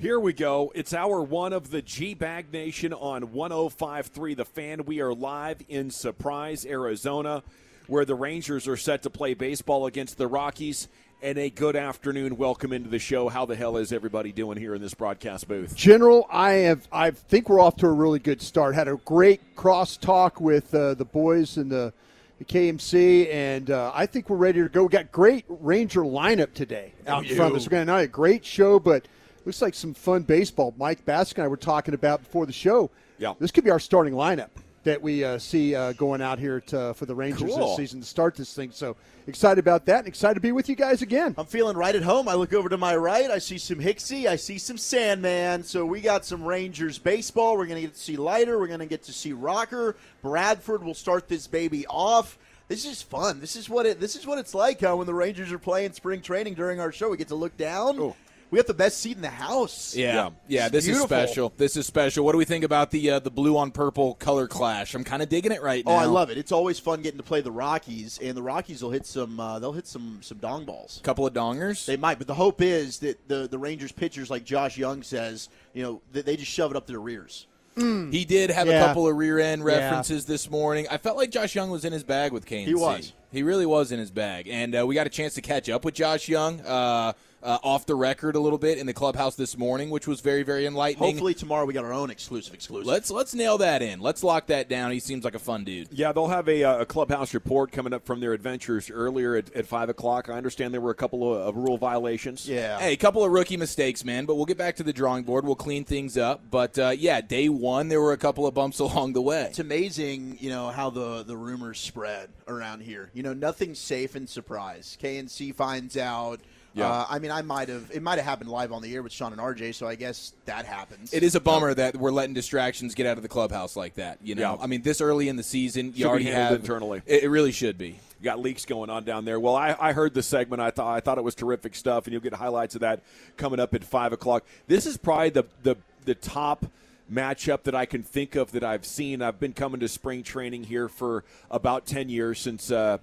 Here we go. It's hour one of the G Bag Nation on 1053 The Fan. We are live in Surprise, Arizona, where the Rangers are set to play baseball against the Rockies. And a good afternoon. Welcome into the show. How the hell is everybody doing here in this broadcast booth? General, I have. I think we're off to a really good start. Had a great cross talk with uh, the boys in the, the KMC, and uh, I think we're ready to go. We got great Ranger lineup today out in front of us. We're going to have a great show, but looks like some fun baseball. Mike Bass and I were talking about before the show. Yeah. this could be our starting lineup that we uh, see uh, going out here to, for the Rangers Cool. this season to start this thing. So excited about that, and excited to be with you guys again. I'm feeling right at home. I look over to my right. I see some Hicksy. I see some Sandman. So we got some Rangers baseball. We're going to get to see Leiter. We're going to get to see Rocker. Bradford will start this baby off. This is fun. This is what it. This is what it's like, huh? When the Rangers are playing spring training during our show, we get to look down. We got the best seat in the house. Yeah, yeah. It's this beautiful. is special. This is special. What do we think about the uh, the blue on purple color clash? I'm kind of digging it right now. Oh. I love it. It's always fun getting to play the Rockies, and the Rockies will hit some. Uh, they'll hit some some dong balls. A Couple of dongers. They might, but the hope is that the the Rangers pitchers, like Josh Jung says, you know, that they just shove it up their rears. He did have Yeah. a couple of rear end references this morning. I felt like Josh Jung was in his bag with KNC. He was. He really was in his bag, and uh, we got a chance to catch up with Josh Jung uh, uh, off the record a little bit in the clubhouse this morning, which was very very enlightening. Hopefully tomorrow we got our own exclusive exclusive. Let's let's nail that in. Let's lock that down. He seems like a fun dude. Yeah, they'll have a, uh, a clubhouse report coming up from their adventures earlier at, at 5 o'clock. I understand there were a couple of, of rule violations. yeah. Hey, a couple of rookie mistakes, man, but we'll get back to the drawing board. We'll clean things up. But uh, yeah, day one, there were a couple of bumps along the way. It's amazing, you know, how the, the rumors spread around here. You know, nothing's safe in surprise. KNC finds out. Yeah. Uh, I mean, I might have it might have happened live on the air with Shan and RJ, so I guess that happens. It is a bummer that we're letting distractions get out of the clubhouse like that. You know, Yeah. I mean, this early in the season, you Should already have internally. It, it really should be. You got leaks going on down there. Well, I, I heard the segment. I thought I thought it was terrific stuff, and you'll get highlights of that coming up at five o'clock. This is probably the the the top matchup that I can think of that I've seen. I've been coming to spring training here for about ten years since. Uh,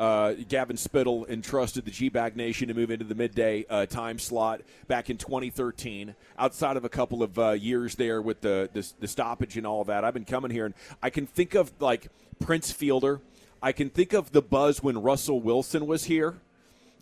uh, Gavin Spittle entrusted the G-Bag Nation to move into the midday uh, time slot back in 2013. Outside of a couple of uh, years there with the, the the stoppage and all that, I've been coming here and I can think of like Prince Fielder. I can think of the buzz when Russell Wilson was here.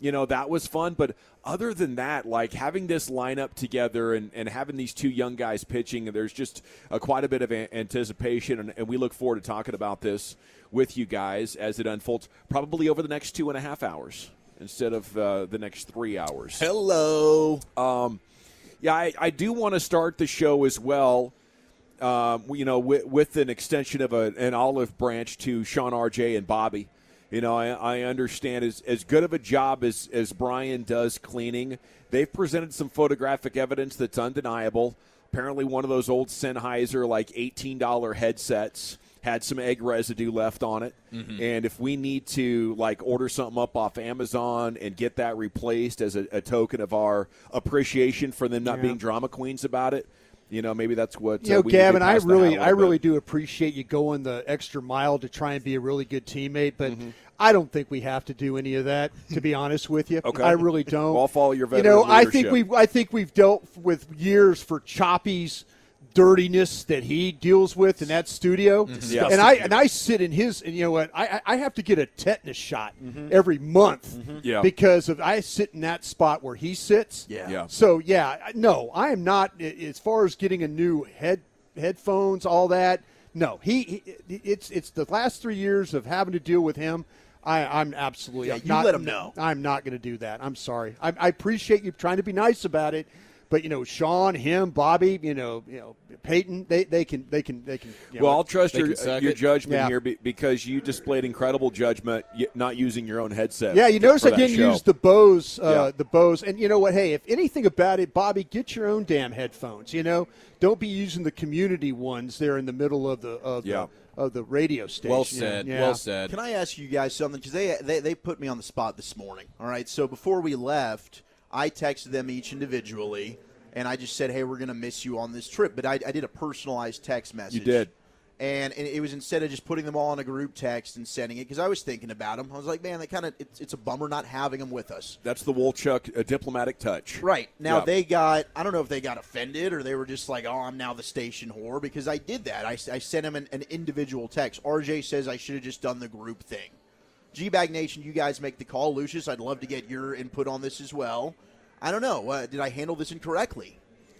You know, that was fun. But other than that, like having this lineup together and, and having these two young guys pitching, there's just uh, quite a bit of a- anticipation. And, and we look forward to talking about this with you guys as it unfolds, probably over the next two and a half hours instead of uh, the next three hours. Hello. Um, yeah, I, I do want to start the show as well. Um, you know, with, with an extension of a, an olive branch to Shan RJ and Bobby. You know, I, I understand as as good of a job as as Brian does cleaning. They've presented some photographic evidence that's undeniable. Apparently, one of those old Sennheiser like eighteen dollar headsets had some egg residue left on it. And if we need to like order something up off Amazon and get that replaced as a, a token of our appreciation for them not being drama queens about it, you know, maybe that's what. You know, uh, we Gavin, I really, out a I little really bit. do appreciate you going the extra mile to try and be a really good teammate, but Mm-hmm. I don't think we have to do any of that. To be honest with you, Okay. I really don't. Well, I'll follow your You know, veteran I think leadership. we, I think we've dealt with years for Choppy's dirtiness that he deals with in that studio, Mm-hmm. Yeah. and I and I sit in his, and you know what, I I I have to get a tetanus shot every month Mm-hmm. Yeah. because of I sit in that spot where he sits. Yeah. Yeah. So yeah, no, I am not. As far as getting a new head headphones, all that. No, he, he it's it's the last three years of having to deal with him. I, I'm absolutely Yeah, you not, let him know. I'm not going to do that. I'm sorry. I, I appreciate you trying to be nice about it, But you know, Shan, him, Bobby, you know, you know, Peyton, they, they can they can they can. You know, well, I'll trust your your judgment Yeah. here because you displayed incredible judgment, not using your own headset. Yeah, you for notice I didn't show. use the Bose, uh, Yeah. the Bose, and you know what? Hey, if anything about it, Bobby, get your own damn headphones. You know, don't be using the community ones there in the middle of the of Yeah. the of the radio station. Well said. Yeah. Well said. Can I ask you guys something? Because they, they they put me on the spot this morning. All right. So before we left, I texted them each individually, and I just said, "Hey, we're gonna miss you on this trip." But I, I did a personalized text message. You did. And, and it was instead of just putting them all in a group text and sending it because I was thinking about them. I was like, man, that kind of it's, it's a bummer not having them with us. That's the Wolchuk uh, diplomatic touch. Right. Now Yeah. they got, I don't know if they got offended or they were just like, oh, I'm now the station whore because I did that. I, I sent him an, an individual text. RJ says I should have just done the group thing. G Bag Nation, you guys make the call. Lucius, I'd love to get your input on this as well. I don't know. Uh, did I handle this incorrectly?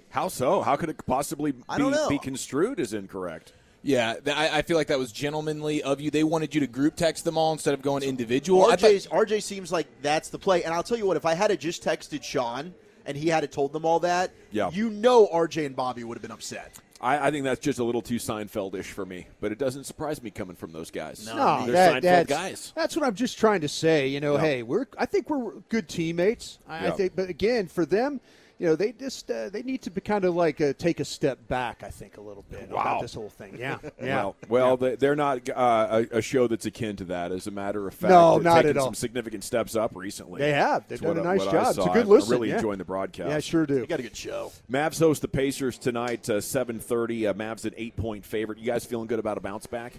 How so? How could it possibly be, I don't know. be construed as incorrect? Yeah, th- I, I feel like that was gentlemanly of you. They wanted you to group text them all instead of going individual. I thought- RJ's, RJ seems like that's the play. And I'll tell you what, if I had just texted Shan and he had told them all that, Yeah. you know RJ and Bobby would have been upset. I, I think that's just a little too Seinfeldish for me, but it doesn't surprise me coming from those guys. No, they're that, Seinfeld that's, guys. That's what I'm just trying to say. You know, Yeah. hey, we're I think we're good teammates. I, I think, but again, for them, you know, they just uh, they need to be kind of like uh, take a step back. I think a little bit Wow. about this whole thing. Yeah, yeah. Well, well, they- they're not uh, a, a show that's akin to that. As a matter of fact, No, they've not taken at all. some significant steps up recently. They have. They've It's done what a I- nice I job. It's a saw. good I'm listen, really yeah. enjoying the broadcast. Yeah, I sure do. You got a good show. Mavs host the Pacers tonight, uh, seven thirty. Uh, Mavs an eight point favorite. You guys feeling good about a bounce back?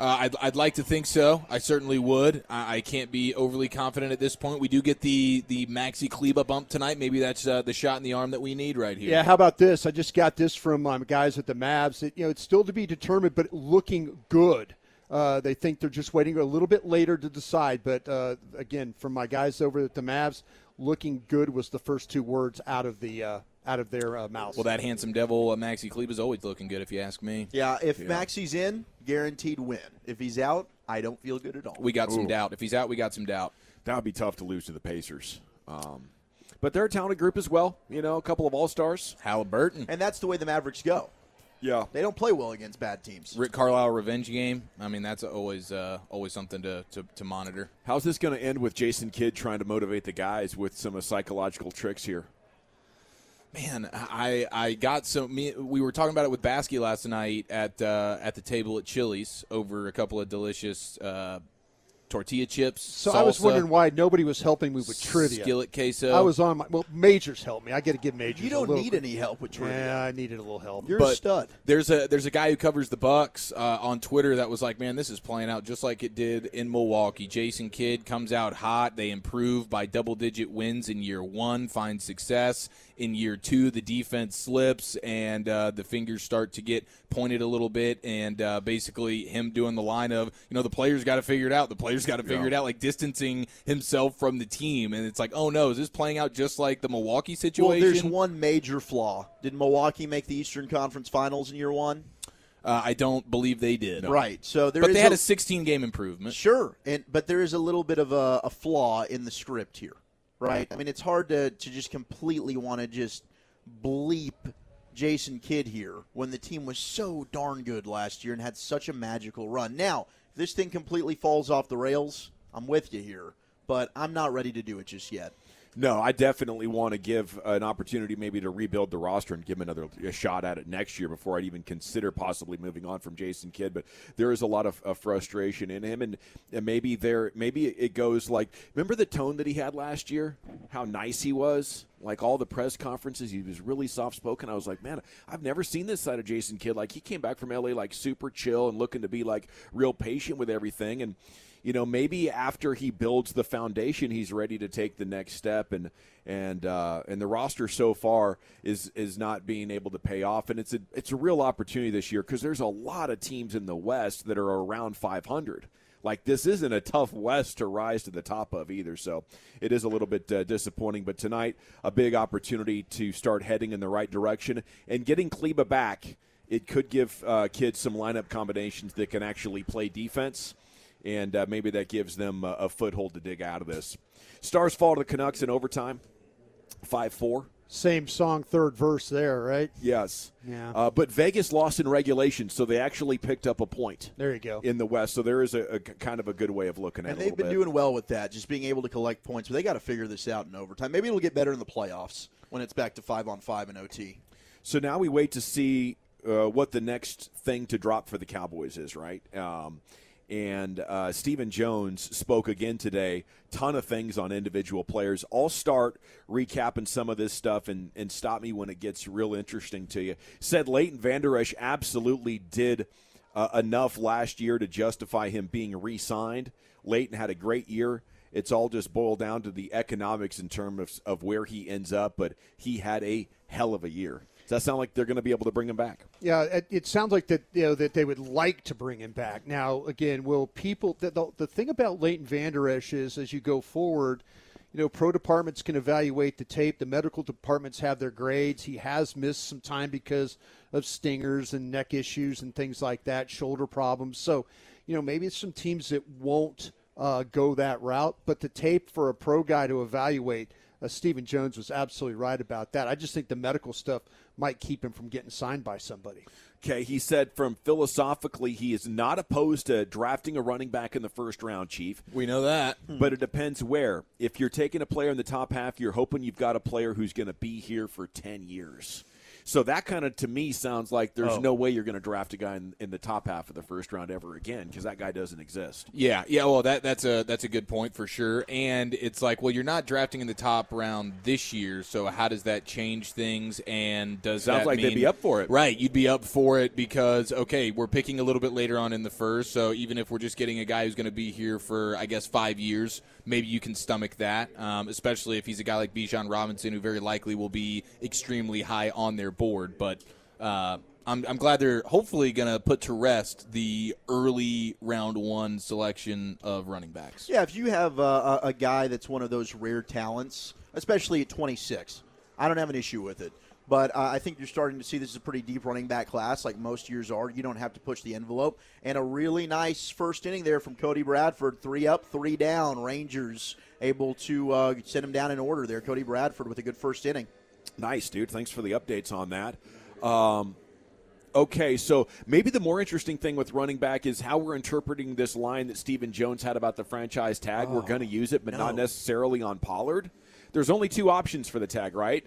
Uh, I'd, I'd like to think so. I certainly would. I, I can't be overly confident at this point. We do get the the Maxi Kleber bump tonight. Maybe that's uh, the shot in the arm that we need right here. Yeah, how about this? I just got this from my guys at the Mavs. You know, it's still to be determined, but looking good. Uh, they think they're just waiting a little bit later to decide. But uh, again, from my guys over at the Mavs, looking good was the first two words out of the uh, out of their uh, mouths. Well, that handsome devil uh, Maxi Kleber is always looking good, if you ask me. Yeah, if Maxi's in, guaranteed win. If he's out, I don't feel good at all. We got some doubt. If he's out, we got some doubt. That would be tough to lose to the Pacers. Um, but they're a talented group as well. You know, a couple of all stars. Halliburton, and that's the way the Mavericks go. Yeah, They don't play well against bad teams. Rick Carlisle revenge game. I mean, that's always uh, always something to, to, to monitor. How's this going to end with Jason Kidd trying to motivate the guys with some uh, psychological tricks here? Man, I I got some. Me, we were talking about it with Basky last night at uh, at the table at Chili's over a couple of delicious uh, tortilla chips. so I was wondering why nobody was helping me with trivia. skillet queso. I was on my well. Majors helped me. I got to give Majors. You don't little need credit. any help with trivia. Yeah, I needed a little help. You're a stud. There's a there's a guy who covers the Bucks uh, on Twitter that was like, man, this is playing out just like it did in Milwaukee. Jason Kidd comes out hot. They improve by double digit wins in year one, find success in year two. The defense slips and uh, the fingers start to get pointed a little bit, and uh, basically him doing the line of, you know, the players got to figure it out. The players got to figure it out, like distancing himself from the team. And it's like, oh no, is this playing out just like the Milwaukee situation? Well, there's one major flaw. Did Milwaukee make the Eastern Conference Finals in year one? Uh, I don't believe they did. Right. So there But they had a- a 16 game improvement. Sure, and but there is a little bit of a, a flaw in the script here, right? I mean, it's hard to to just completely want to just bleep Jason Kidd here when the team was so darn good last year and had such a magical run. Now, if this thing completely falls off the rails, I'm with you here, but I'm not ready to do it just yet. No, I definitely want to give an opportunity maybe to rebuild the roster and give him another shot at it next year before I'd even consider possibly moving on from Jason Kidd. But there is a lot of, of frustration in him, and, and maybe there maybe it goes like remember the tone that he had last year, how nice he was. Like all the press conferences, he was really soft spoken. I was like, man, I've never seen this side of Jason Kidd. Like he came back from LA like super chill and looking to be like real patient with everything. And you know, maybe after he builds the foundation, he's ready to take the next step. And and uh, and the roster so far is is not being able to pay off. And it's a it's a real opportunity this year because there's a lot of teams in the West that are around 500. Like this isn't a tough West to rise to the top of either. So it is a little bit uh, disappointing. But tonight, a big opportunity to start heading in the right direction and getting Kleber back. It could give uh, kids some lineup combinations that can actually play defense and uh, maybe that gives them a, a foothold to dig out of this. Stars fall to the Canucks in overtime, five four. Same song, third verse there, right? Yes. Yeah. Uh, but Vegas lost in regulation, so they actually picked up a point. There you go. In the West, so there is a, a kind of a good way of looking at And it. And they've little been bit. doing well with that, just being able to collect points. But they got to figure this out in overtime. Maybe it'll get better in the playoffs when it's back to five on five and OT. So now we wait to see uh, what the next thing to drop for the Cowboys is, right? Um, and uh, Stephen Jones spoke again today. Ton of things on individual players. I'll start recapping some of this stuff and, and stop me when it gets real interesting to you. Said Leighton Vander Esch absolutely did uh, enough last year to justify him being re-signed. Leighton had a great year. It's all just boiled down to the economics in terms of, of where he ends up, but he had a hell of a year. That sound like they're going to be able to bring him back? Yeah, it, it sounds like that you know that they would like to bring him back. Now, again, will people? The, the, the thing about Leighton Vander Esch is, as you go forward, you know, pro departments can evaluate the tape. The medical departments have their grades. He has missed some time because of stingers and neck issues and things like that, shoulder problems. So, you know, maybe it's some teams that won't uh, go that route. But the tape for a pro guy to evaluate, uh, Stephen Jones was absolutely right about that. I just think the medical stuff might keep him from getting signed by somebody. Okay, he said from philosophically, he is not opposed to drafting a running back in the first round, Chief. We know that. Hmm. But it depends where. If you're taking a player in the top half, you're hoping you've got a player who's going to be here for 10 years. So that kind of, to me, sounds like there's Oh. no way you're going to draft a guy in, in the top half of the first round ever again because that guy doesn't exist. Yeah, yeah. Well, that that's a that's a good point for sure. And it's like, well, you're not drafting in the top round this year, so how does that change things? And does Sounds that like they'd be up for it. Right, you'd be up for it because okay, we're picking a little bit later on in the first, so even if we're just getting a guy who's going to be here for I guess five years, maybe you can stomach that. Um, especially if he's a guy like Bijan Robinson, who very likely will be extremely high on their board, but. Uh, I'm, I'm glad they're hopefully going to put to rest the early round one selection of running backs. Yeah, if you have a, a guy that's one of those rare talents, especially at 26, I don't have an issue with it. But uh, I think you're starting to see this is a pretty deep running back class, like most years are. You don't have to push the envelope. And a really nice first inning there from Cody Bradford. Three up, three down. Rangers able to uh, send him down in order there. Cody Bradford with a good first inning. Nice, dude. Thanks for the updates on that. Um, okay, so maybe the more interesting thing with running back is how we're interpreting this line that Stephen Jones had about the franchise tag. we're going to use it, but not necessarily on Pollard. There's only two options for the tag, right?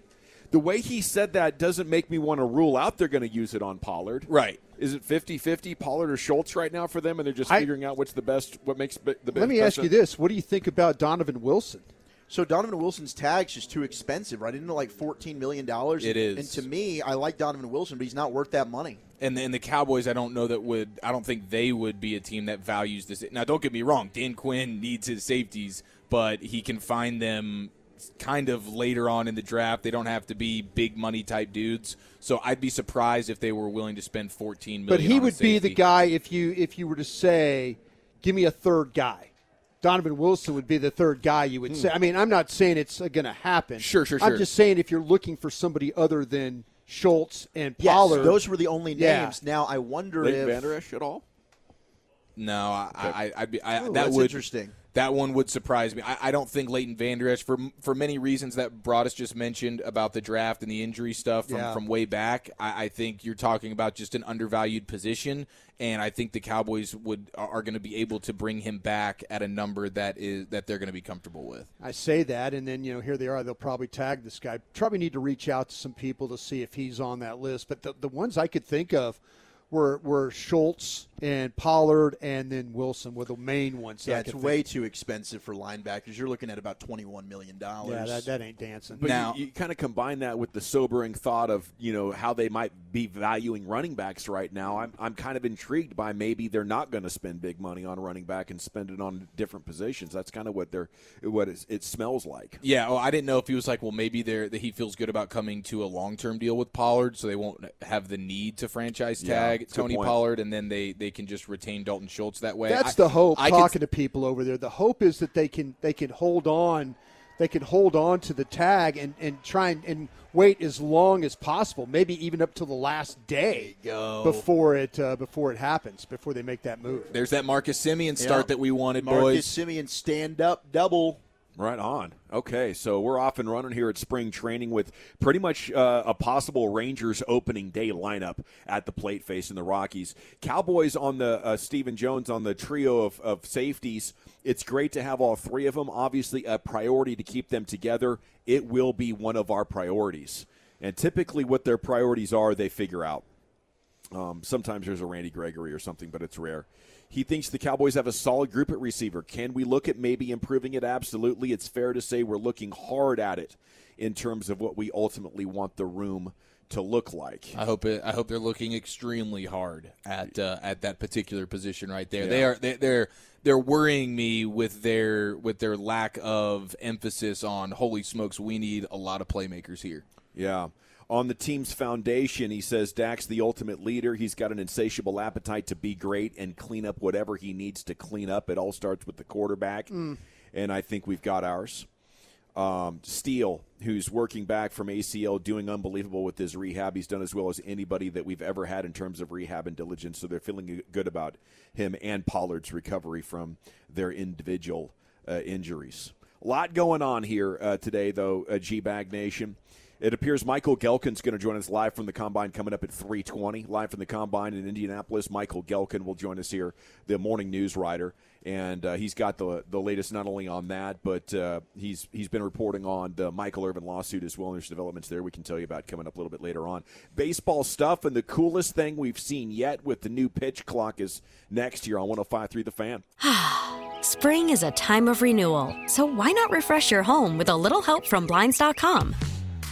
The way he said that doesn't make me want to rule out they're going to use it on Pollard. Right. Is it 50-50 Pollard or Schultz right now for them and they're just I- figuring out what's the best what makes the best Let me ask you this: What do you think about Donovan Wilson? So Donovan Wilson's tag's just too expensive, right? Isn't it like $14 million? It is. And to me, I like Donovan Wilson, but he's not worth that money. And the, and the Cowboys, I don't know that would. I don't think they would be a team that values this. Now, don't get me wrong. Dan Quinn needs his safeties, but he can find them kind of later on in the draft. They don't have to be big money type dudes. So I'd be surprised if they were willing to spend fourteen million. But he on a would be the guy if you if you were to say, "Give me a third guy." Donovan Wilson would be the third guy you would say. I mean, I'm not saying it's going to happen. Hmm. Sure, sure, I'm just saying if you're looking for somebody other than Schultz and Yes, Pollard, those were the only Yeah. names. Now I wonder Leighton if Vander Esch at all? No, I, I, I'd be. I, Ooh, that that's would interesting. That one would surprise me. I, I don't think Leighton Vander Esch, for for many reasons that Broadus just mentioned about the draft and the injury stuff from, Yeah. from way back. I, I think you're talking about just an undervalued position, and I think the Cowboys would are, are going to be able to bring him back at a number that is that they're going to be comfortable with. I say that, and then you know here they are. They'll probably tag this guy. Probably need to reach out to some people to see if he's on that list. But the the ones I could think of were were Schultz and Pollard, and then Wilson were the main ones. that yeah, I it's way think. too expensive for linebackers. You're looking at about twenty-one million dollars. Yeah, that, that ain't dancing. But Now- you, you kind of combine that with the sobering thought of you know how they might be valuing running backs right now. I'm I'm kind of intrigued by maybe they're not going to spend big money on running back and spend it on different positions. That's kind of what they're what it's, it smells like. Yeah, well, I didn't know if he was like, well, maybe they're, that he feels good about coming to a long term deal with Pollard, so they won't have the need to franchise tag that's a good Tony point. Pollard, and then they, they can just retain Dalton Schultz that way. That's I- the hope. I could- talking to people over there, the hope is that they can they can hold on, they can hold on to the tag and, and try and, and wait as long as possible, maybe even up to the last day before it uh, before it happens, before they make that move. There's that Marcus Semien start Yeah. that we wanted, Marcus boys. Semien stand up double. Right on. Okay, so we're off and running here at spring training with pretty much uh, a possible Rangers opening day lineup at the plate facing the Rockies. Cowboys on the uh, Stephen Jones on the trio of, of safeties. It's great to have all three of them. Obviously, a priority to keep them together. It will be one of our priorities. And typically, what their priorities are, they figure out. Um, sometimes there's a Randy Gregory or something, but it's rare. He thinks the Cowboys have a solid group at receiver. Can we look at maybe improving it? Absolutely. It's fair to say we're looking hard at it in terms of what we ultimately want the room to look like. I hope it. I hope they're looking extremely hard at uh, at that particular position right there. Yeah. They are. They, they're they're worrying me with their with their lack of emphasis on. Holy smokes, we need a lot of playmakers here. Yeah. On the team's foundation, he says Dak's the ultimate leader. He's got an insatiable appetite to be great and clean up whatever he needs to clean up. It all starts with the quarterback, Mm. and I think we've got ours. Um, Steele, who's working back from ACL, doing unbelievable with his rehab. He's done as well as anybody that we've ever had in terms of rehab and diligence. So they're feeling good about him and Pollard's recovery from their individual uh, injuries. A lot going on here uh, today, though, uh, G Bag Nation. It appears Michael Gehlken's going to join us live from the combine coming up at 3:20. Live from the combine in Indianapolis, Michael Gehlken will join us here, the morning news writer, and uh, he's got the the latest not only on that, but uh, he's he's been reporting on the Michael Irvin lawsuit as well. And there's developments there we can tell you about coming up a little bit later on. Baseball stuff, and the coolest thing we've seen yet with the new pitch clock is next year on 105.3 The Fan. Spring is a time of renewal, so why not refresh your home with a little help from Blinds.com?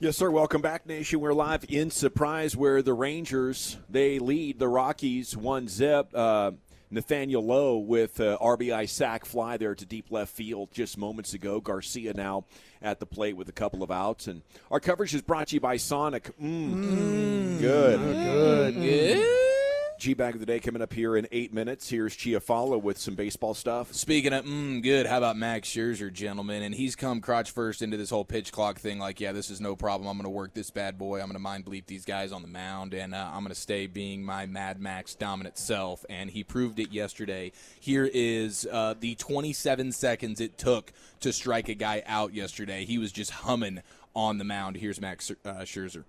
Yes, sir. Welcome back, Nation. We're live in Surprise, where the Rangers they lead the Rockies one zip. Uh, Nathaniel Lowe with uh, RBI sac fly there to deep left field just moments ago. Garcia now at the plate with a couple of outs, and our coverage is brought to you by Sonic. Mm, good, good, good. G bag of the day coming up here in eight minutes. Here's Chiafalo with some baseball stuff. Speaking of mm, good, how about Max Scherzer, gentlemen? And he's come crotch first into this whole pitch clock thing. Like, yeah, this is no problem. I'm going to work this bad boy. I'm going to mind bleep these guys on the mound, and uh, I'm going to stay being my Mad Max dominant self. And he proved it yesterday. Here is uh, the 27 seconds it took to strike a guy out yesterday. He was just humming on the mound. Here's Max uh, Scherzer.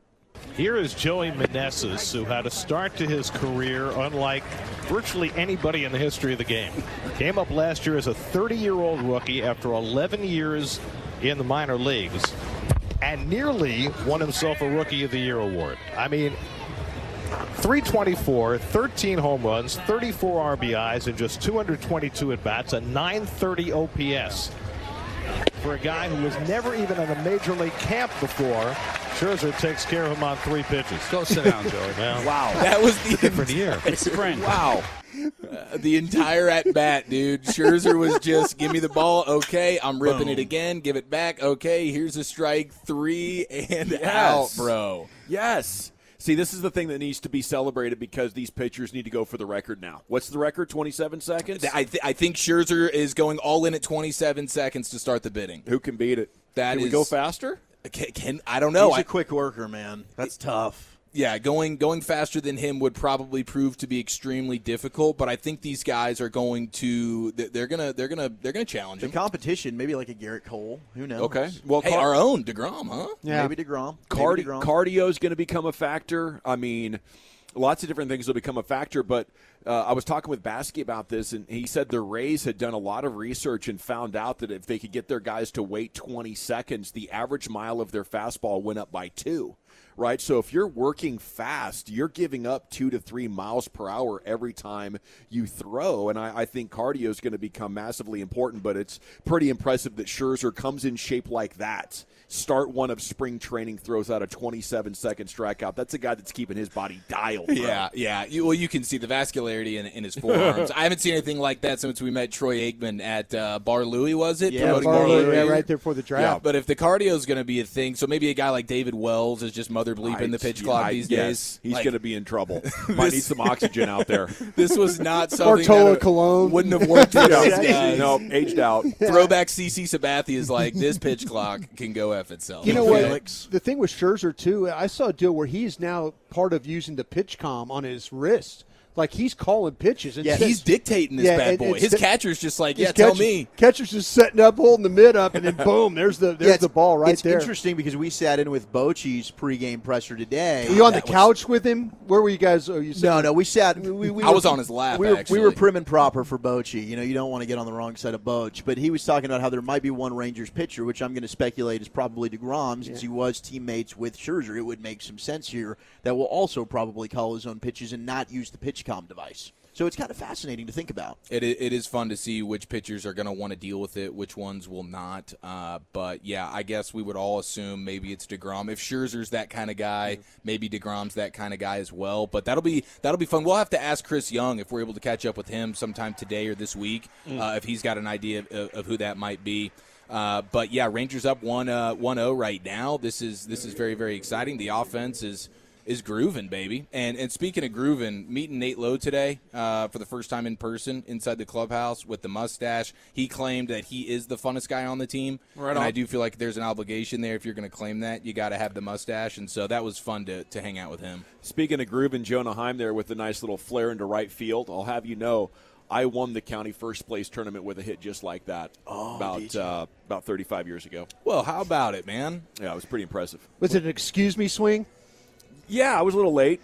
Here is Joey Meneses, who had a start to his career unlike virtually anybody in the history of the game. Came up last year as a 30 year old rookie after 11 years in the minor leagues and nearly won himself a Rookie of the Year award. I mean, 324, 13 home runs, 34 RBIs, and just 222 at bats, a 930 OPS. For a guy who was never even in a major league camp before, Scherzer takes care of him on three pitches. Go sit down, Joey. Well, Wow. That was the different year. It's spring. Wow. Uh, the entire at bat, dude. Scherzer was just give me the ball, okay, I'm ripping it again, give it back, okay, here's a strike, three and Yes. out, bro. Yes. See, this is the thing that needs to be celebrated because these pitchers need to go for the record now. What's the record? 27 seconds? I, th- I think Scherzer is going all in at 27 seconds to start the bidding. Who can beat it? That Can we go faster? Can, can I don't know. He's I- a quick worker, man. That's tough. Yeah, going going faster than him would probably prove to be extremely difficult. But I think these guys are going to they're gonna they're gonna they're gonna challenge The him. competition, maybe like a Gerrit Cole. Who knows? Okay. Well, Hey, Car- our own Degrom, huh? Yeah. Maybe DeGrom. Cardi- Maybe DeGrom. cardio is going to become a factor. I mean, lots of different things will become a factor. But uh, I was talking with Baskey about this, and he said the Rays had done a lot of research and found out that if they could get their guys to wait 20 seconds, the average mile of their fastball went up by two. Right, so if you're working fast, you're giving up two to three miles per hour every time you throw, and I, I think cardio is going to become massively important. But it's pretty impressive that Scherzer comes in shape like that start one of spring training throws out a 27 second strikeout. That's a guy that's keeping his body dialed. bro. Yeah, yeah. You, well, you can see the vascularity in, in his forearms. I haven't seen anything like that since we met Troy Aikman at uh, Bar Louie, was it? Yeah, Bar Bar Louie, Louie. yeah, right there for the draft. But if the cardio is going to be a thing, so maybe a guy like David Wells is just mother bleeping the pitch I- clock I- these yes, days. He's Like, going to be in trouble. Might need some oxygen out there. This was not something Bartolo that Colon. wouldn't have worked for Yeah. those. No, aged out. Throwback CC Sabathia is like this pitch clock can go f itself. You know what? The thing with Scherzer too, I saw a deal where he's now part of using the pitch com on his wrist. Like he's calling pitches. And Yeah, He's dictating this Yeah, bad boy. His catcher's just like, yeah, tell me. Catcher's just setting up, holding the mid up, and then boom, there's the there's Yeah, the ball right it's there. It's interesting because we sat in with Bochy's pregame presser today. Were you on the That was- couch with him? Where were you guys? Oh, you No, no, we sat. We, we, we I were- was on his lap, We were, actually. we were prim and proper for Bochy. You know, you don't want to get on the wrong side of Boch. But he was talking about how there might be one Rangers pitcher, which I'm going to speculate is probably Degrom, since he was teammates with Scherzer. It would make some sense here that will also probably call his own pitches and not use the Device. So it's kind of fascinating to think about. It, it is fun to see which pitchers are going to want to deal with it, which ones will not. Uh, but yeah, I guess we would all assume maybe it's Degrom. If Scherzer's that kind of guy, maybe Degrom's that kind of guy as well. But that'll be that'll be fun. We'll have to ask Chris Young if we're able to catch up with him sometime today or this week, uh, if he's got an idea of, of who that might be. Uh, but yeah, Rangers up one uh, one zero right now. This is this is very very exciting. The offense is is grooving, baby. And and speaking of grooving, meeting Nate Lowe today uh, for the first time in person inside the clubhouse with the mustache. He claimed that he is the funnest guy on the team. Right and on. I do feel like there's an obligation there if you're going to claim that. You got to have the mustache. And so that was fun to, to hang out with him. Speaking of grooving, Jonah Heim there with a nice little flare into right field. I'll have you know, I won the county first place tournament with a hit just like that Oh, about uh, about 35 years ago. Well, how about it, man? Yeah, it was pretty impressive. was it an excuse me swing? Yeah, I was a little late.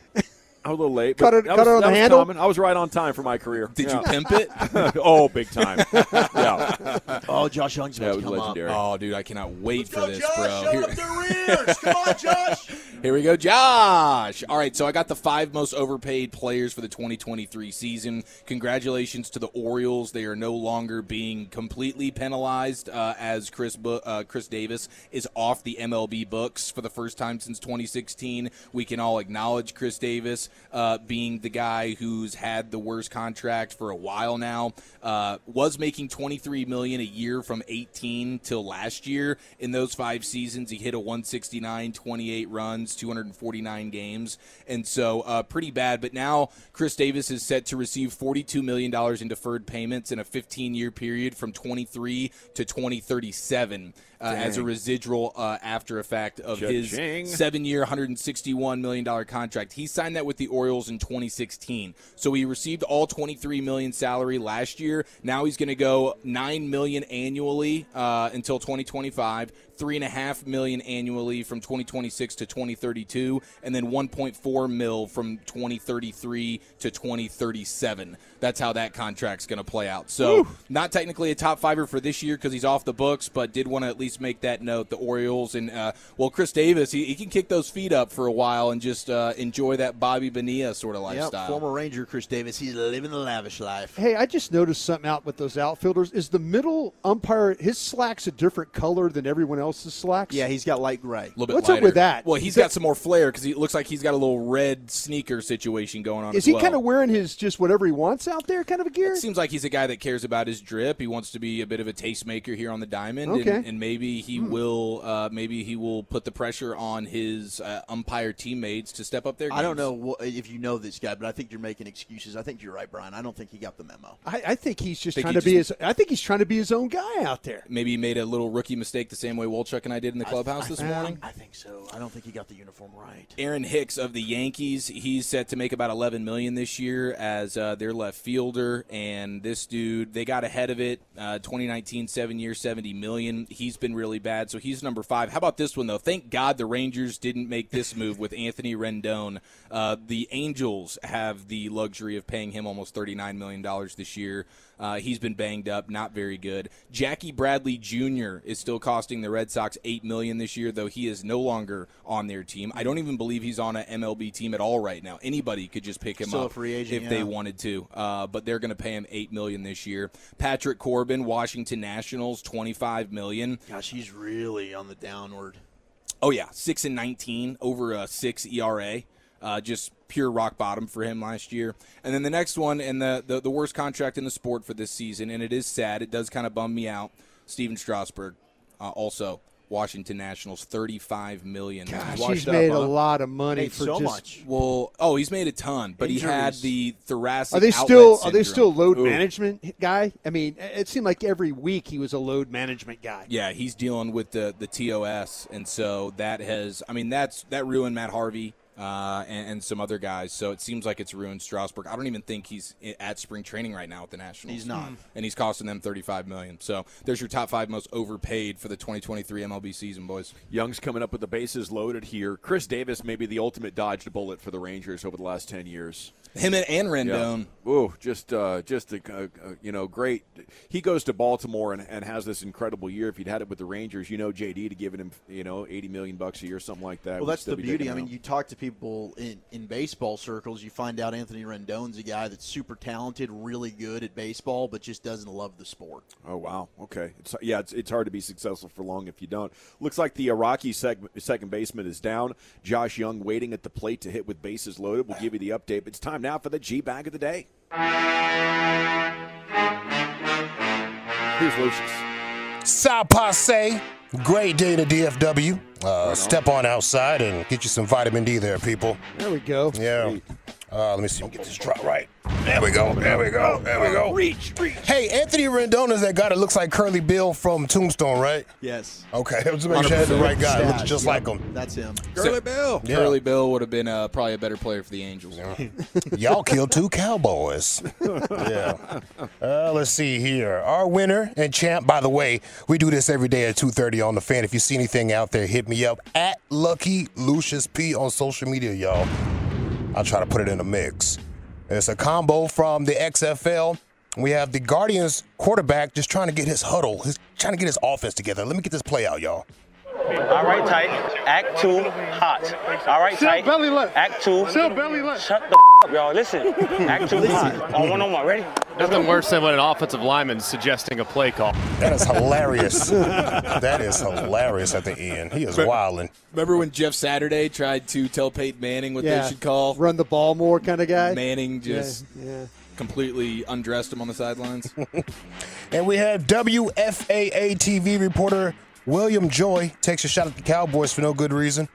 I was a little late. Cut it- that cut was, it on the handle? common. I was right on time for my career. Did Yeah. you pimp it? oh, big time. yeah. Oh, Josh Jung's Yeah, about to was come legendary. Oh, dude, I cannot wait for up. this, Josh, bro. show Here- up the rears. Come on, Josh. Here we go, Josh. All right, so I got the five most overpaid players for the 2023 season. Congratulations to the Orioles; they are no longer being completely penalized uh, as Chris Bu- uh, Chris Davis is off the MLB books for the first time since 2016. We can all acknowledge Chris Davis uh, being the guy who's had the worst contract for a while now. Uh, was making 23 million a year from 18 till last year. In those five seasons, he hit a 169, 28 runs, 249 games, and so uh, pretty bad. But now Chris Davis is set to receive 42 million dollars in deferred payments in a 15-year period from 23 to 2037 uh, as a residual uh, after effect of Cha-ching. his seven-year, 161 million dollar contract. He signed that with the Orioles in 2016, so he received all 23 million salary last year. Now he's going to go nine million annually uh, until 2025. Three and a half million annually from 2026 to 2032, and then 1.4 mil from 2033 to 2037. That's how that contract's going to play out. So, not technically a top fiver for this year because he's off the books, but did want to at least make that note. The Orioles and uh, well, Chris Davis, he, he can kick those feet up for a while and just uh, enjoy that Bobby Bonilla sort of Yep, lifestyle. former Ranger Chris Davis. He's living the lavish life. Hey, I just noticed something out with those outfielders. Is the middle umpire his slacks a different color than everyone else? Else's slacks? Yeah, he's got light gray. A little bit What's up with that? Well, he's Is that- got some more flair because he looks like he's got a little red sneaker situation going on. Is as he well. kind of wearing his just whatever he wants out there kind of a gear? It seems like he's a guy that cares about his drip. He wants to be a bit of a tastemaker here on the diamond, Okay. and, and maybe he will. Uh, maybe he will put the pressure on his uh, umpire teammates to step up their. Games. I don't know wh- if you know this guy, but I think you're making excuses. I think you're right, Brian. I don't think he got the memo. I, I think he's just Think trying he to be his. I think he's trying to be his own guy out there. Maybe he made a little rookie mistake the same way Wolchuk and I did in the clubhouse this morning. I think so. I don't think he got the uniform right. Aaron Hicks of the Yankees, he's set to make about 11 million this year as uh, their left fielder. And this dude, they got ahead of it. Uh, 2019, seven years, 70 million. He's been really bad, so he's number five. How about this one though? Thank God the Rangers didn't make this move with Anthony Rendon. Uh, the Angels have the luxury of paying him almost 39 million dollars this year. Uh, he's been banged up, not very good. Jackie Bradley Jr. is still costing the Red Sox eight million this year, though he is no longer on their team. I don't even believe he's on an MLB team at all right now. Anybody could just pick him Still up agent, if they wanted to, uh, but they're going to pay him eight million this year. Patrick Corbin, Washington Nationals, twenty-five million. Gosh, he's really on the downward. Oh yeah, six and nineteen over a six ERA. Uh, just pure rock bottom for him last year. And then the next one, and the, the the worst contract in the sport for this season, and it is sad. It does kind of bum me out. Stephen Strasburg, uh, also Washington Nationals, thirty-five million. Gosh, he's made a lot of money Made for so just. much. Well, oh, he's made a ton, but he had the thoracic. Are they outlet still? Are they still load Ooh. management guy? I mean, it seemed like every week he was a load management guy. Yeah, he's dealing with the the TOS, and so that has. I mean, that's that ruined Matt Harvey uh, and, and some other guys. So it seems like it's ruined Strasburg. I don't even think he's at spring training right now with the Nationals. He's not. and he's costing them thirty five million. So there's your top five most overpaid for the 2023 MLB season, boys. Jung's coming up with the bases loaded here. Chris Davis may be the ultimate dodged bullet for the Rangers over the last ten years. Him and, and Rendon. Ooh, just uh, just a, uh, uh, you know great. He goes to Baltimore and, and has this incredible year. If he'd had it with the Rangers, you know JD to giving him you know eighty million bucks a year, something like that. Well, that's the be beauty. I mean, out. you talk to people in, in baseball circles, you find out Anthony Rendon's a guy that's super talented, really good at baseball, but just doesn't love the sport. Oh wow. Okay. It's, yeah, it's, it's hard to be successful for long if you don't. Looks like the Iraqi seg- second baseman is down. Josh Jung waiting at the plate to hit with bases loaded. We'll give you the update. It's time now for the G bag of the day. Here's Lucius. Sal Passe, great day to DFW. Uh, step on outside and get you some vitamin D there, people. There we go. Yeah. Uh, let me see. Get this drop right. There we go. There we go. There we go. Reach, reach. Hey, Anthony Rendon is that guy that looks like Curly Bill from Tombstone, right? Yes. Okay, I was making sure I had the right guy. Looks just like him. That's him. Curly Bill. Yeah. Curly Bill would have been uh, probably a better player for the Angels. Y'all killed two cowboys. yeah. Uh, let's see here. Our winner and champ. By the way, we do this every day at 2:30 on the fan. If you see anything out there, hit me up at Lucky Lucius P on social media, y'all. I'll try to put it in the mix. It's a combo from the XFL. We have the Guardians quarterback just trying to get his huddle, he's trying to get his offense together. Let me get this play out, y'all. All right, tight. Act two, hot. All right, Sit tight. belly left. Act two. Sit belly left. Shut the up, y'all. Listen. Act two, hot. On one on one. Ready? Nothing worse than when an offensive lineman suggesting a play call. That is hilarious. that is hilarious at the end. He is But- wilding. Remember when Jeff Saturday tried to tell Peyton Manning what Yeah. they should call? Run the ball more kind of guy. Manning just Yeah, yeah. completely undressed him on the sidelines. And we have WFAA TV reporter William Joy takes a shot at the Cowboys for no good reason.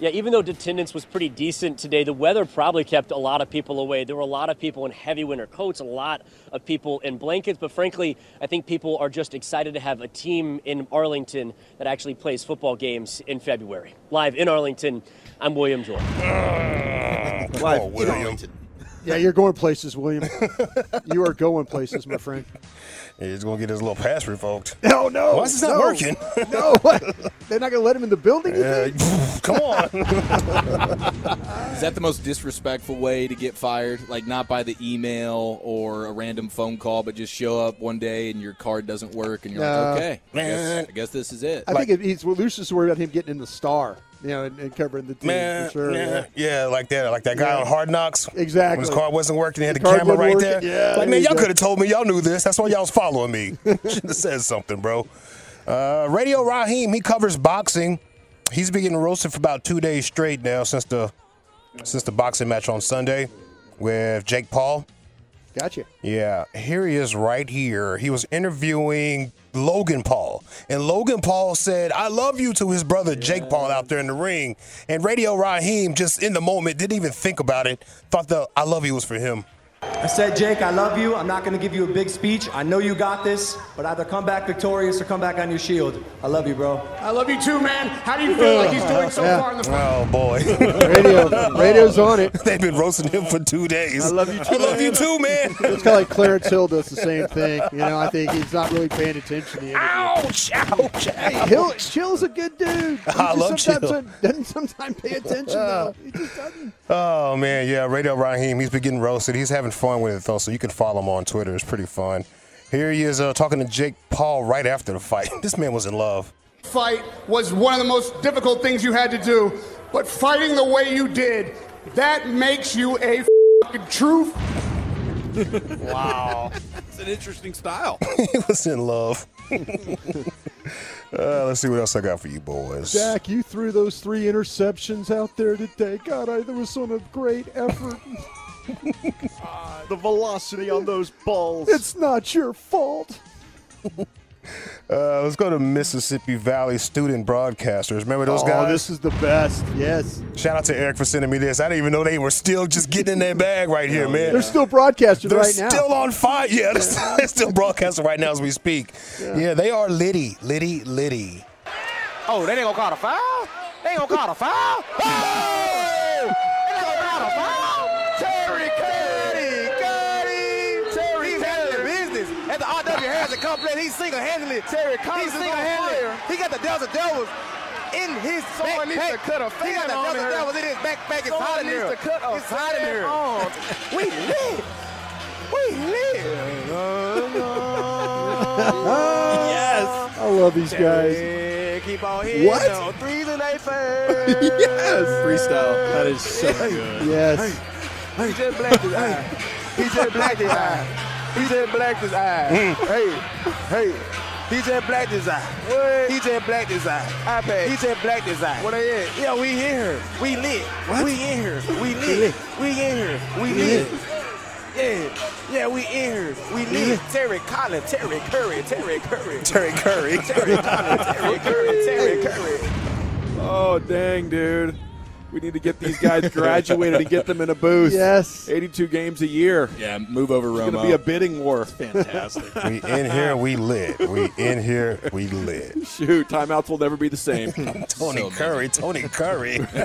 Yeah, even though attendance was pretty decent today, the weather probably kept a lot of people away. There were a lot of people in heavy winter coats, a lot of people in blankets, but frankly, I think people are just excited to have a team in Arlington that actually plays football games in February. Live in Arlington, I'm William Joy. Live Oh, in William. Arlington. Yeah, you're going places, William. you are going places, my friend. He's going to get his little pass revoked. No, no. Why is this not working? no, what? They're not going to let him in the building? Uh, come on. Is that the most disrespectful way to get fired? Like not by the email or a random phone call, but just show up one day and your card doesn't work, and you're No. like, okay, I guess, Man. I guess this is it. I think it, he's well, Lucius is worried about him getting in the star, you know, and, and covering the team Man, for sure. yeah, yeah. yeah, like that, like that guy Yeah. on Hard Knocks. Exactly. When his car wasn't working, he had The the, camera right there. Yeah, like man, y'all could have told me. Y'all knew this. That's why y'all was following me. Should have said something, bro. Uh, Radio Raheem, he covers boxing. He's been getting roasted for about two days straight now since the since the boxing match on Sunday with Jake Paul. Gotcha. Yeah, here he is right here. He was interviewing Logan Paul, and Logan Paul said, "I love you" to his brother Jake Paul out there in the ring. And Radio Raheem, just in the moment, didn't even think about it. Thought the "I love you" was for him. I said, Jake, I love you. I'm not going to give you a big speech. I know you got this, but either come back victorious or come back on your shield. I love you, bro. I love you too, man. How do you feel like he's doing so Yeah. far in the fight? Oh boy, Radio, radio's on it. They've been roasting him for two days. I love you too. I love you too, man. It's kind of like Clarence Hill does the same thing. You know, I think he's not really paying attention to the interview. Ouch! Ouch! Hey, Hill, Chill's a good dude. He I just love sometimes Chill. Doesn't sometimes pay attention though. He just doesn't. Oh man, yeah, Radio Raheem, he's been getting roasted. He's having fun with it though, so you can follow him on Twitter. It's pretty fun. Here he is uh, talking to Jake Paul right after the fight. This man was in love. Fight was one of the most difficult things you had to do, but fighting the way you did, that makes you a fucking truth. wow. It's an interesting style. he was in love. uh, let's see what else I got for you boys. Jack, you threw those three interceptions out there today. God, I, there was some a great effort. the velocity on those balls. It's not your fault. Uh, let's go to Mississippi Valley student broadcasters. Remember those oh, guys? Oh, this is the best. Yes. Shout out to Eric for sending me this. I didn't even know they were still just getting in their bag right here, man. They're still broadcasting They're right now. still on fire. Yeah, they're still, they're still broadcasting right now as we speak. Yeah. Yeah, they are litty, litty, litty. Oh, they ain't gonna call a foul? They ain't gonna call a foul? Oh! complex. He's single-handedly. Terry He's single-handedly. He got the Delta Devils in his Someone needs to cut a He got the on Delta her. Devils in his backpack. It's Someone hot in needs here. to cut a It's hot in fan here. on. We lit. We lit. yes. I love these guys. Keep on hitting. What? No, threes and eight first. yes. Freestyle. That is so good. Yes. He just blacked his eye. He just blacked his eye. Blacked his eye. Mm. hey, hey. Blacked his eye. What? Blacked his eye. iPad. Blacked his eye. What they at? Yeah, we in here. We lit. What? We in here. We lit. We in here. We lit. Yeah, yeah, we in here. We lit. Terry Collins, Terry Curry, Terry Curry. Terry Curry. Terry Collins, Terry Curry, Terry Curry. Oh, dang, dude. We need to get these guys graduated and get them in a booth. Yes. 82 games a year. Yeah, move over, It's going to be a bidding war. Fantastic. We in here, we lit. We in here, we lit. Shoot, timeouts will never be the same. Tony Curry, Tony Curry.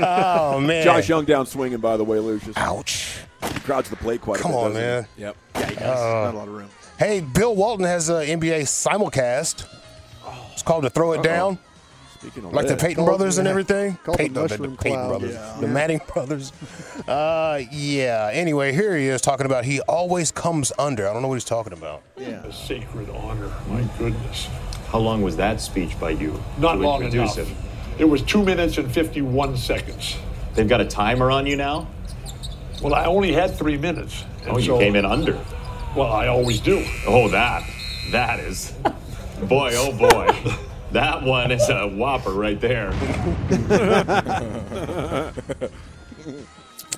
oh man, Josh Jung down swinging, by the way, Lucius. Ouch. He crowds the plate quite Come a bit. on, man. he? Yep. Yeah, he does. Uh, Not a lot of room. Hey, Bill Walton has an NBA simulcast. It's called to throw it down. Speaking of Like the that, Peyton brothers and everything. Called the Peyton, the, Peyton brothers, Yeah. the Manning brothers. Uh, yeah. Anyway, here he is talking about he always comes under. I don't know what he's talking about. Yeah. A sacred honor, my goodness. How long was that speech by you? Not to long enough. him? It was two minutes and 51 seconds. They've got a timer on you now? Well, I only had three minutes. Oh, you came in under. Well, I always do. Oh, that. That is. Boy, oh boy. That one is a whopper right there.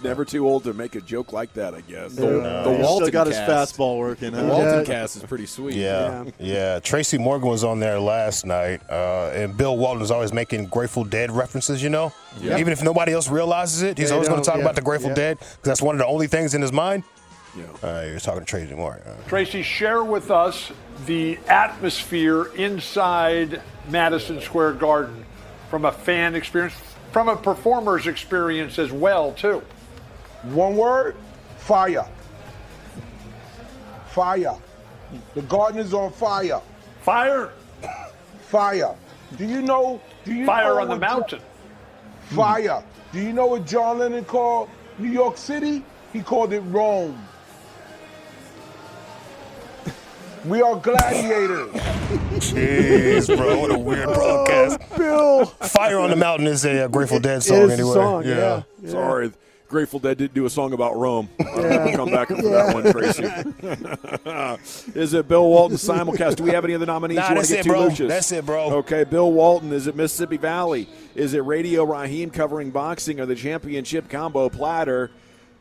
Never too old to make a joke like that, I guess. The, The Walton still got his fastball working. The huh? Walton Yeah. cast is pretty sweet. Yeah, yeah. Tracy Morgan was on there last night, uh, and Bill Walton is always making Grateful Dead references. You know, Yeah. even if nobody else realizes it, he's They always going to talk yeah, about the Grateful yeah. Dead because that's one of the only things in his mind. Yeah. Uh, you're talking to Tracy Morgan. Uh, Tracy, share with us the atmosphere inside Madison Square Garden from a fan experience, from a performer's experience as well, too. One word, fire. Fire. The garden is on fire. Fire? Fire. Do you know? Do you Fire know on the what- mountain. Fire. Do you know what John Lennon called New York City? He called it Rome. We are gladiators. Jeez, bro, what a weird broadcast. Bill. Fire on the Mountain is a uh, Grateful Dead song, is a anyway. song, yeah. Sorry. Grateful Dead did do a song about Rome. I'll come back for that one, Tracy. is it Bill Walton simulcast? Do we have any other nominees Nah, you that's get it, bro. Lucius? That's it, bro. Okay, Bill Walton. Is it Mississippi Valley? Is it Radio Raheem covering boxing or the championship combo platter?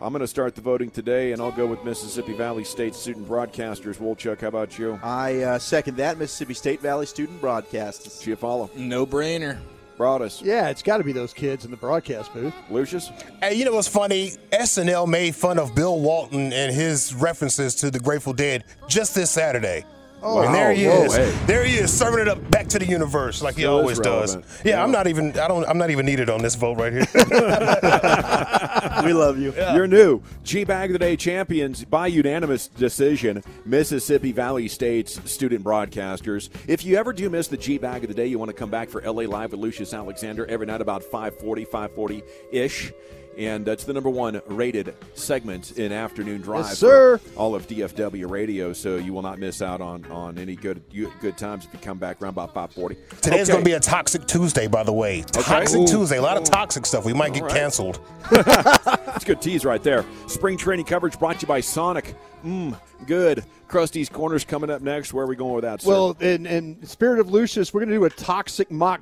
I'm going to start the voting today, and I'll go with Mississippi Valley State student broadcasters. Wolchuk, how about you? I uh, second that. Mississippi State Valley student broadcasters. Chiafalo. No brainer. Broadus. Yeah, it's got to be those kids in the broadcast booth. Lucius? Hey, you know what's funny? SNL made fun of Bill Walton and his references to the Grateful Dead just this Saturday. Oh, and there he whoa, is. hey. There he is, serving it up back to the universe like he Still always does. Yeah, Yeah. I'm not even. I don't. I'm not even needed on this vote right here. we love you. You're new. G Bag of the Day champions by unanimous decision, Mississippi Valley State's student broadcasters. If you ever do miss the G Bag of the Day, you want to come back for LA Live with Lucius Alexander every night about 540, 540 ish. And it's the number one rated segment in afternoon drive. Yes, sir. All of DFW radio, so you will not miss out on on any good good times if you come back around about 540. Today's Okay. going to be a toxic Tuesday, by the way. Toxic Ooh. Tuesday. A lot of toxic stuff. We might get All right. canceled. That's a good tease right there. Spring training coverage brought to you by Sonic. Mmm, good. Krusty's Corners coming up next. Where are we going with that, sir? Well, in, in spirit of Lucius, we're going to do a toxic mock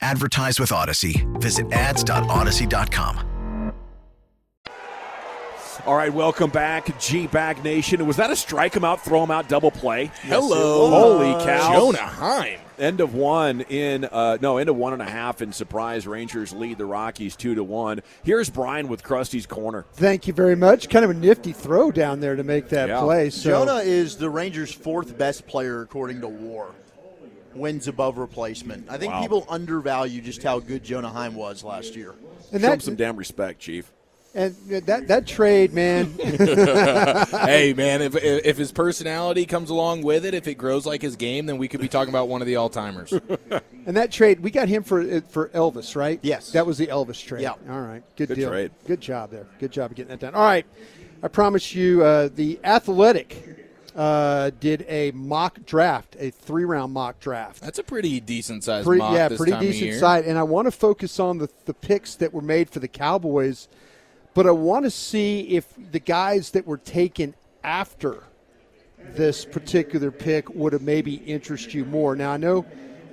Advertise with Audacy. Visit ads.audacy.com. All right, welcome back, G Bag Nation. Was that a strike him out, throw him out, double play? Hello. Holy cow. Jonah Heim. End of one in uh, no end of one and a half in surprise. Rangers lead the Rockies two to one. Here's Brian with Krusty's corner. Thank you very much. Kind of a nifty throw down there to make that Yeah. play. So Jonah is the Rangers' fourth best player according to WAR. Wins above replacement. I think Wow. people undervalue just how good Jonah Heim was last year. And Show him some damn respect, Chief. and that that trade, man. hey man, if if his personality comes along with it, if it grows like his game, then we could be talking about one of the all timers. And that trade, we got him for for Elvis, right? Yes. That was the Elvis trade. Yeah. All right. Good, Good deal. trade. Good job there. Good job of getting that done. All right. I promise you, uh, the Athletic uh, did a mock draft, a three round mock draft. That's a pretty decent sized Pretty- mock yeah, pretty decent side. And I want to focus on the, the picks that were made for the Cowboys, but I want to see if the guys that were taken after this particular pick would have maybe interest you more. Now I know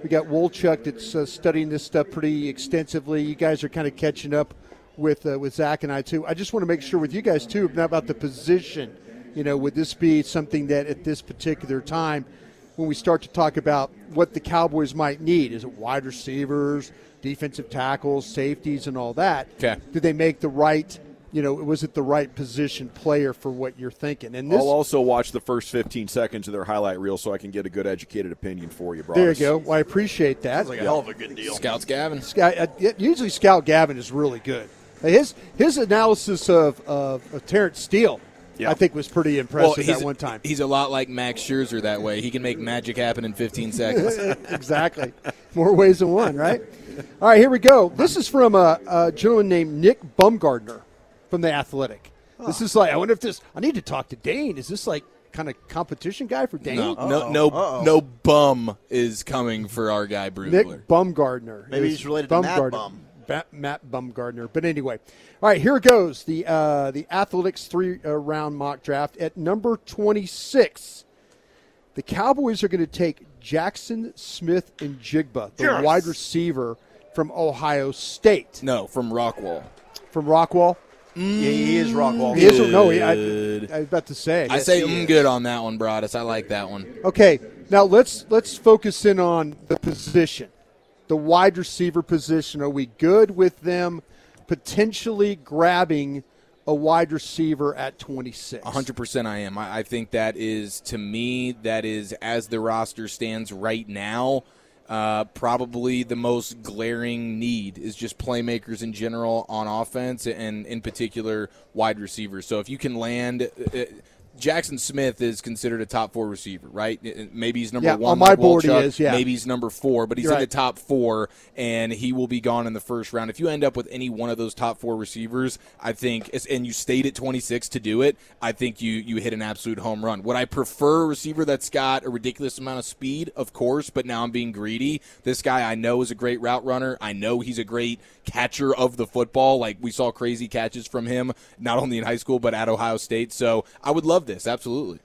we got Wolchuk that's uh, studying this stuff pretty extensively. You guys are kind of catching up with uh, with Zach and I too. I just want to make sure with you guys too not about the position. You know, would this be something that at this particular time, when we start to talk about what the Cowboys might need, is it wide receivers, defensive tackles, safeties, and all that? Okay. Did they make the right? You know, was it the right position player for what you're thinking? And this, I'll also watch the first 15 seconds of their highlight reel so I can get a good educated opinion for you, bro. There you go. Well, I appreciate that. Like a hell of a good deal. Scouts Gavin. Scout, uh, usually Scout Gavin is really good. His his analysis of of, of Terence Steele, Yeah. I think, was pretty Well, impressive he's, at one time. he's a lot like Max Scherzer that way. He can make magic happen in 15 seconds. exactly. More ways than one, right? All right, here we go. This is from a, a gentleman named Nick Baumgardner from the Athletic. This is like I wonder if this. I need to talk to Dane. Is this like kind of competition guy for Dane? No, no, no, no bum is coming for our guy Brugler. Nick Baumgardner. Maybe he's related to Matt Bumgardner. Bum. Ba- Matt Bumgardner. But anyway, all right, here it goes. The uh, the Athletics three uh, round mock draft at number twenty six. The Cowboys are going to take Jackson Smith and Jigba, the Yes. wide receiver from Ohio State, No, from Rockwall. from Rockwall. Yeah, he is Rockwall. He is or no. He, I, Good. I was about to say. I say mm, good on that one, Broadus. I like that one. Okay, now let's let's focus in on the position, the wide receiver position. Are we good with them potentially grabbing a wide receiver at 26? 100% I am. I, think that is, to me, that is, as the roster stands right now, Uh, probably the most glaring need is just playmakers in general on offense, and in particular wide receivers. So if you can land. Uh, Jaxon Smith is considered a top four receiver, right? Maybe he's number Yeah, one. on my like board he is, yeah. Maybe he's number four, but he's in the top four, and he will be gone in the first round. If you end up with any one of those top four receivers, I think, and you stayed at 26 to do it, I think you you hit an absolute home run. Would I prefer a receiver that's got a ridiculous amount of speed? Of course, but now I'm being greedy. This guy I know is a great route runner. I know he's a great catcher of the football. Like we saw crazy catches from him, not only in high school but at Ohio State. So I would love this absolutely.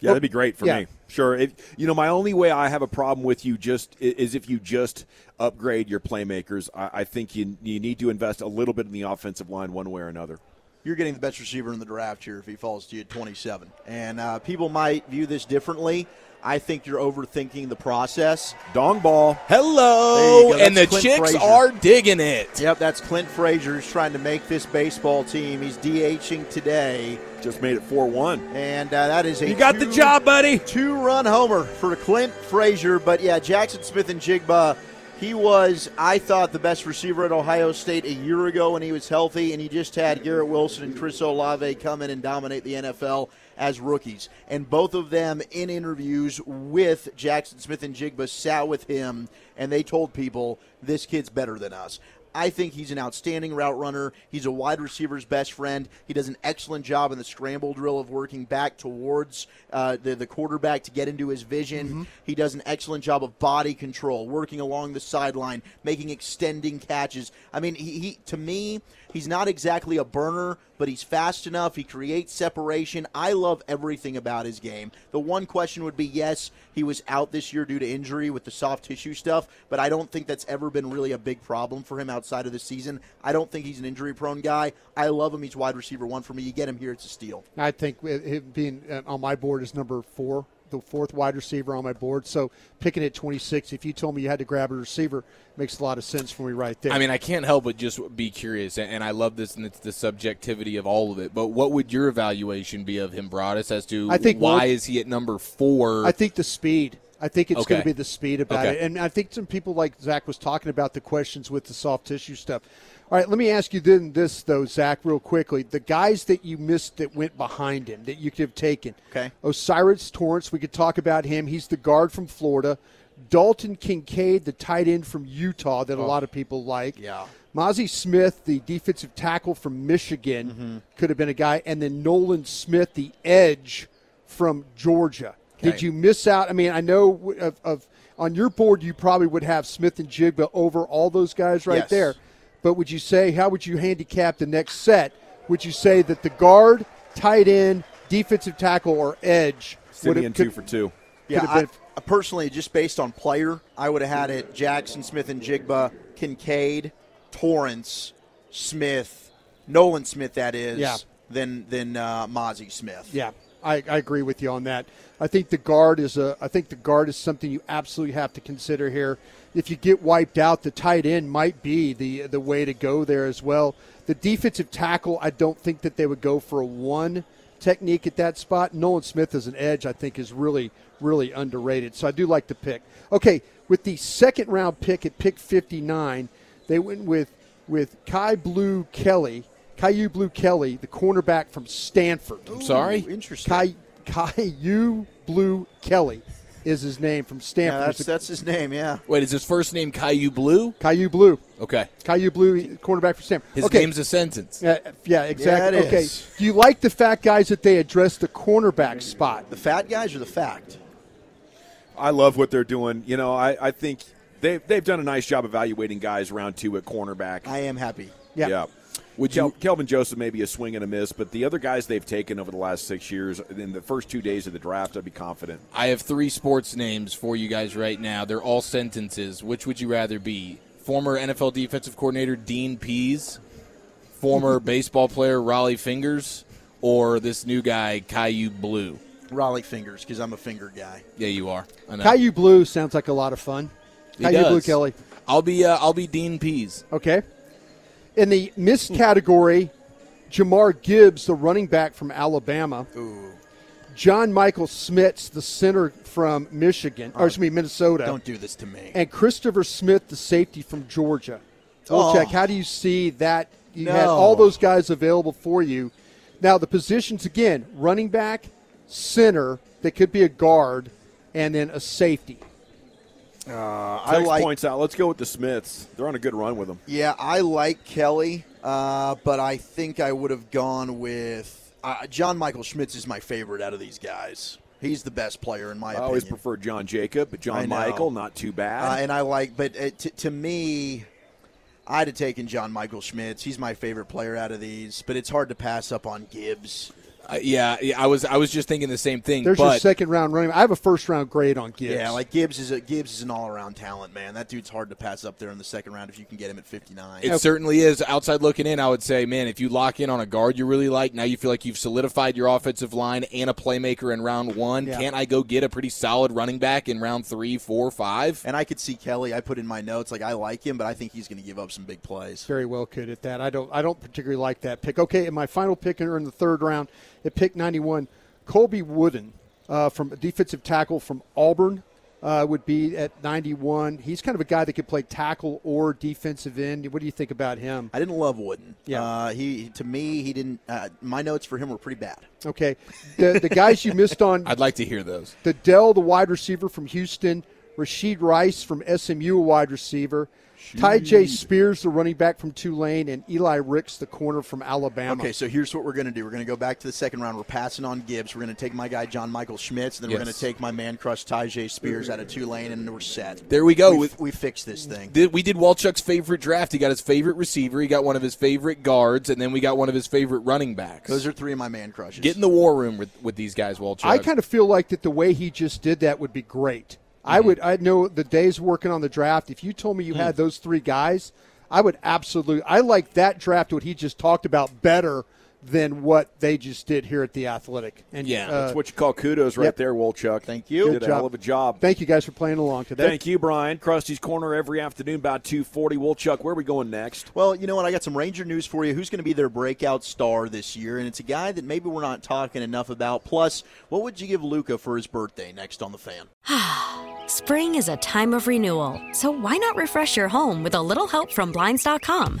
Yeah, that'd be great for yeah. me. Sure. If, you know, my only way I have a problem with you just is if you just upgrade your playmakers. I, I think you you need to invest a little bit in the offensive line one way or another. You're getting the best receiver in the draft here if he falls to you at 27. And uh, people might view this differently. I think you're overthinking the process. Dong ball. Hello, There you go. and the Clint chicks Frazier. are digging it. Yep, that's Clint Frazier who's trying to make this baseball team. He's DHing today. Just made it 4 1. And uh, that is a You got the job, buddy. Two run homer for Clint Frazier. But yeah, Jaxon Smith-Njigba, he was, I thought, the best receiver at Ohio State a year ago when he was healthy. And he just had Garrett Wilson and Chris Olave come in and dominate the NFL as rookies. And both of them in interviews with Jaxon Smith-Njigba sat with him and they told people, this kid's better than us. I think he's an outstanding route runner. He's a wide receiver's best friend. He does an excellent job in the scramble drill of working back towards uh, the, the quarterback to get into his vision. He does an excellent job of body control, working along the sideline, making extending catches. I mean, he, he to me, he's not exactly a burner, but he's fast enough. He creates separation. I love everything about his game. The one question would be yes, he was out this year due to injury with the soft tissue stuff, but I don't think that's ever been really a big problem for him outside of the season. I don't think he's an injury prone guy. I love him. He's wide receiver one for me. You get him here, it's a steal. I think him being uh, on my board is number four, the fourth wide receiver on my board. So picking at 26, if you told me you had to grab a receiver, makes a lot of sense for me right there. I mean, I can't help but just be curious, and I love this, and it's the subjectivity of all of it. But what would your evaluation be of him, Broadus, as to I think why is he at number four? I think the speed. I think it's going to be the speed about Okay. it. And I think some people like Zach was talking about the questions with the soft tissue stuff. All right, let me ask you then this though, Zach, real quickly. The guys that you missed that went behind him that you could have taken. Okay. O'Cyrus Torrence, we could talk about him. He's the guard from Florida. Dalton Kincaid, the tight end from Utah that a lot of people like. Yeah. Mazi Smith, the defensive tackle from Michigan, Mm-hmm. could have been a guy. And then Nolan Smith, the edge from Georgia. Did you miss out? I mean, I know of, of on your board you probably would have Smith-Njigba over all those guys right Yes. there. But would you say how would you handicap the next set? Would you say that the guard, tight end, defensive tackle, or edge would Simeon have two could- for two. Yeah, could been I, personally, just based on player, I would have had it Jaxon Smith-Njigba, Kincaid, Torrence, Smith, Nolan Smith. That is. Yeah. Then then uh, Mazi Smith. Yeah, I, I agree with you on that. I think the guard is a. I think the guard is something you absolutely have to consider here. If you get wiped out, the tight end might be the the way to go there as well. The defensive tackle, I don't think that they would go for a one technique at that spot. Nolan Smith as an edge, I think, is really really underrated. So I do like the pick. Okay, with the second round pick at pick fifty nine, they went with with Kyu Blu Kelly. Kyu Blu Kelly, the cornerback from Stanford. I'm sorry? Interesting. Kai Kyu Blu Kelly is his name from Yeah, Stanford. that's that's his name. Yeah. Wait, is his first name Kyu Blu? Kyu Blu. Okay. Kyu Blu, cornerback for Stanford. His okay. name's a sentence. Yeah, yeah, exactly. Yeah, it okay. is. Do you like the fat guys, that they address the cornerback spot? The fat guys or the fact? I love what they're doing. You know, I, I think they've, they've done a nice job evaluating guys round two at cornerback. I am happy. Yeah. Would you, Kelvin Joseph may be a swing and a miss, but the other guys they've taken over the last six years, in the first two days of the draft, I'd be confident. I have three sports names for you guys right now. They're all sentences. Which would you rather be? Former NFL defensive coordinator Dean Pees, former baseball player Rollie Fingers, or this new guy Kyu Blu? Rollie fingers because I'm a finger guy. Yeah, you are. I know. Kyu Blu sounds like a lot of fun. He Kyu Blu. Kelly. I'll be uh, I'll be Dean Pees. Okay. In the missed category, Jahmyr Gibbs, the running back from Alabama. John Michael Schmitz, the center from Michigan, or uh, excuse me, Minnesota. Don't do this to me. And Christopher Smith, the safety from Georgia. Oh. Check. How do you see that? You had all those guys available for you. Now the positions again: running back, center that could be a guard, and then a safety. Uh, I like points out. Let's go with the Smiths. They're on a good run with them. Yeah, I like Kelly, uh, but I think I would have gone with uh, John Michael Schmitz is my favorite out of these guys. He's the best player in my opinion. I opinion. always prefer John Jacob, but John. Michael not too bad. Uh, and I like, but uh, t- to me, I'd have taken John Michael Schmitz. He's my favorite player out of these, but it's hard to pass up on Gibbs. Uh, yeah, yeah, I was I was just thinking the same thing. There's your but second round running. I have a first round grade on Gibbs. Yeah, like Gibbs is a Gibbs is an all around talent, man. That dude's hard to pass up there in the second round if you can get him at 59. It certainly is. Outside looking in, I would say, man, if you lock in on a guard you really like, now you feel like you've solidified your offensive line and a playmaker in round one. Yeah. Can't I go get a pretty solid running back in round three, four, five? And I could see Kelly. I put in my notes like I like him, but I think he's going to give up some big plays. Very well could at that. I don't. I don't particularly like that pick. Okay, and my final pick in the third round at pick 91, Colby Wooden uh, from a defensive tackle from Auburn uh, would be at 91. He's kind of a guy that could play tackle or defensive end. What do you think about him? I didn't love Wooden. Yeah. Uh, he to me he didn't. Uh, my notes for him were pretty bad. Okay, the the guys you missed on. I'd like to hear those. The Dell, the wide receiver from Houston, Rashee Rice from SMU, a wide receiver. Tyjae Spears, the running back from Tulane, and Eli Ricks, the corner from Alabama. Okay, so here's what we're going to do. We're going to go back to the second round. We're passing on Gibbs. We're going to take my guy John Michael Schmitz, and then we're going to take my man crush Tyjae Spears out of Tulane, and we're set. There we go. We, With- we fixed this thing. Did, we did Walchuk's favorite draft. He got his favorite receiver. He got one of his favorite guards, and then we got one of his favorite running backs. Those are three of my man crushes. Get in the war room with, with these guys, Walchuk. I kind of feel like that the way he just did that would be great. I mm-hmm. would. I know the days working on the draft. If you told me you mm. had those three guys, I would absolutely. I like that draft. What he just talked about better than what they just did here at the Athletic. And Yeah, uh, that's what you call kudos right yep. there, Wolchuk. Thank you. Did a hell of a job. Thank you guys for playing along today. Thank you, Brian. Krusty's Corner every afternoon about 240. Wolchuk, where are we going next? Well, you know what? I got some Ranger news for you. Who's going to be their breakout star this year? And it's a guy that maybe we're not talking enough about. Plus, what would you give Luka for his birthday next on the fan? Spring is a time of renewal, so why not refresh your home with a little help from Blinds.com?